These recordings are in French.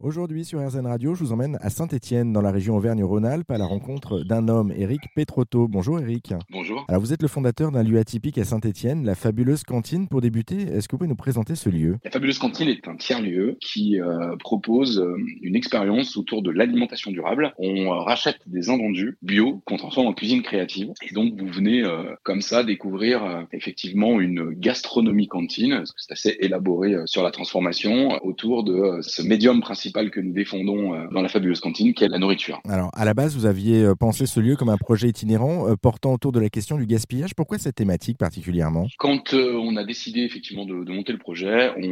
Aujourd'hui sur RZN Radio, je vous emmène à Saint-Étienne, dans la région Auvergne-Rhône-Alpes, à la rencontre d'un homme, Eric Petrotto. Bonjour Eric. Bonjour. Alors vous êtes le fondateur d'un lieu atypique à Saint-Étienne, la fabuleuse cantine. Pour débuter, est-ce que vous pouvez nous présenter ce lieu? La fabuleuse cantine est un tiers-lieu qui euh, propose euh, une expérience autour de l'alimentation durable. On euh, rachète des invendus bio qu'on transforme en cuisine créative. Et donc vous venez comme ça découvrir effectivement une gastronomie cantine, parce que c'est assez élaboré sur la transformation autour de ce médium principal que nous défendons euh, dans la fabuleuse cantine, qui est la nourriture. Alors à la base, vous aviez euh, pensé ce lieu comme un projet itinérant euh, portant autour de la question du gaspillage. Pourquoi cette thématique particulièrement? Quand on a décidé effectivement de, de monter le projet, on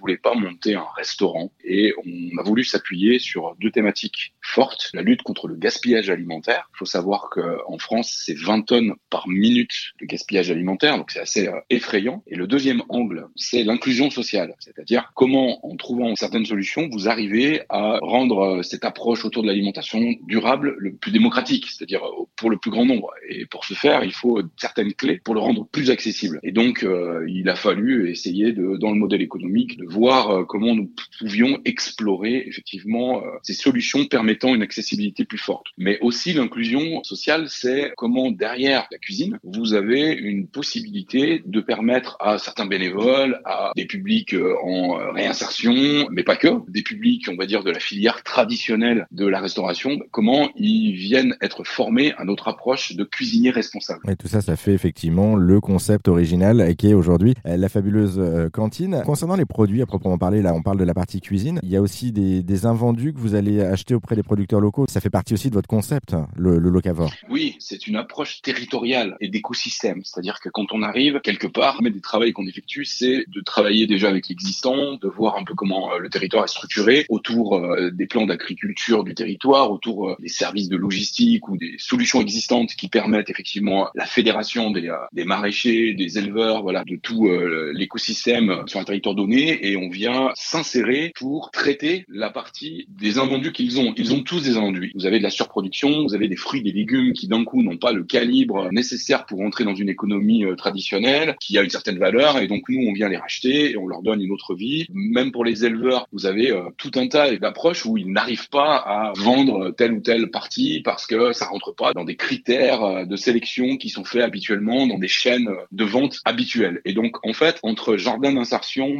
voulait pas monter un restaurant et on a voulu s'appuyer sur deux thématiques fortes. La lutte contre le gaspillage alimentaire. Il faut savoir qu'en France, c'est 20 tonnes par minute de gaspillage alimentaire, donc c'est assez euh, effrayant. Et le deuxième angle, c'est l'inclusion sociale, c'est-à-dire comment, en trouvant certaines solutions, vous arrivez à rendre euh, cette approche autour de l'alimentation durable le plus démocratique, c'est-à-dire euh, pour le plus grand nombre. Et pour ce faire, il faut certaines clés pour le rendre plus accessible. Et donc, euh, il a fallu essayer de, dans le modèle économique, de voir euh, comment nous pouvions explorer effectivement euh, ces solutions permettant une accessibilité plus forte. Mais aussi l'inclusion sociale, c'est comment derrière la cuisine, vous avez une possibilité de permettre à certains bénévoles, à des publics euh, en réinsertion, mais pas que, des publics, on va dire, de la filière traditionnelle de la restauration, comment ils viennent être formés à notre approche de cuisinier responsable. Et tout ça, ça fait effectivement le concept original qui est aujourd'hui la fabuleuse cantine. Concernant les produits à proprement parler, là on parle de la partie cuisine, il y a aussi des, invendus que vous allez acheter auprès des producteurs locaux. Ça fait partie aussi de votre concept, le, le. Oui, c'est une approche territoriale et d'écosystème. C'est-à-dire que quand on arrive quelque part, mais des travaux qu'on effectue, c'est de travailler déjà avec l'existant, de voir un peu comment euh, le territoire est structuré autour euh, des plans d'agriculture du territoire, autour euh, des services de logistique ou des solutions existantes qui permettent effectivement la fédération des, des maraîchers, des éleveurs, voilà, de tout l'écosystème sur un territoire donné, on vient s'insérer pour traiter la partie des invendus qu'ils ont. Ils ont tous des invendus. Vous avez de la surproduction, vous avez des fruits, des légumes qui d'un coup n'ont pas le calibre nécessaire pour entrer dans une économie euh, traditionnelle, qui a une certaine valeur, et donc nous on vient les racheter et on leur donne une autre vie. Même pour les éleveurs, vous avez euh, tout un tas d'approches où ils n'arrivent pas à vendre telle ou telle partie parce que ça rentre pas dans des critères euh, de sélection qui sont faits habituellement dans des chaînes de vente habituelles. Et donc en fait, entre jardin d'insertion,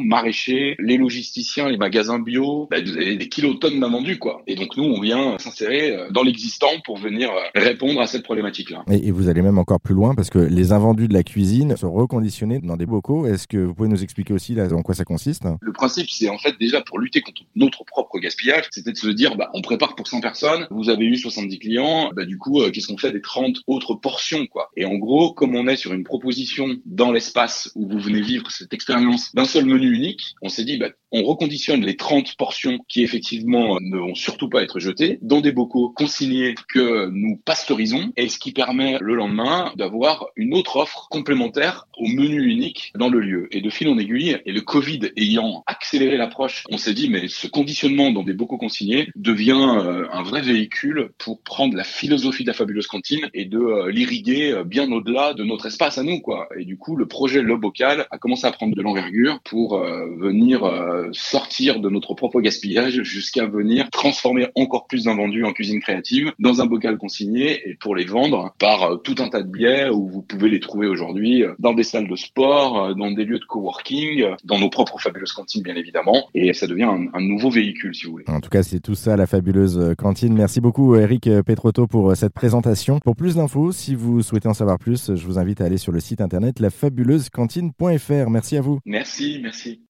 les logisticiens, les magasins bio, bah, vous avez des kilotonnes d'invendus quoi. Et donc nous on vient s'insérer euh, dans l'existant pour venir euh, répondre à cette problématique-là. Et, et vous allez même encore plus loin parce que les invendus de la cuisine sont reconditionnés dans des bocaux. Est-ce que vous pouvez nous expliquer aussi là, en quoi ça consiste? Le principe, c'est en fait déjà pour lutter contre notre propre gaspillage, c'était de se dire, bah, on prépare pour 100 personnes, vous avez eu 70 clients, bah, du coup, euh, qu'est-ce qu'on fait des 30 autres portions, quoi? Et en gros, comme on est sur une proposition dans l'espace où vous venez vivre cette expérience d'un seul menu unique, on s'est dit, bah, on reconditionne les 30 portions qui effectivement ne vont surtout pas être jetées dans des bocaux consignés que nous pasteurisons et ce qui permet le lendemain d'avoir une autre offre complémentaire au menu unique dans le lieu. Et de fil en aiguille, et le Covid ayant accéléré l'approche, on s'est dit mais ce conditionnement dans des bocaux consignés devient euh, un vrai véhicule pour prendre la philosophie de la fabuleuse cantine et de euh, l'irriguer euh, bien au-delà de notre espace à nous quoi. Et du coup, le projet Le Bocal a commencé à prendre de l'envergure pour euh, venir euh, sortir de notre propre gaspillage jusqu'à venir transformer encore plus d'invendus en cuisine créative dans un bocal consigné et pour les vendre par euh, tout un tas de biais où vous pouvez les trouver aujourd'hui euh, dans des salles de sport, euh, dans des lieux de coworking, euh, dans nos propres fabuleuses cantines bien évidemment et ça devient un, un nouveau véhicule si vous voulez. En tout cas, c'est tout ça, la fabuleuse euh, cantine. Merci beaucoup, Eric euh, Petrotto, pour euh, cette présentation. Pour plus d'infos, si vous souhaitez en savoir plus, je vous invite à aller sur le site internet lafabuleusecantine.fr. Merci à vous. Merci, merci.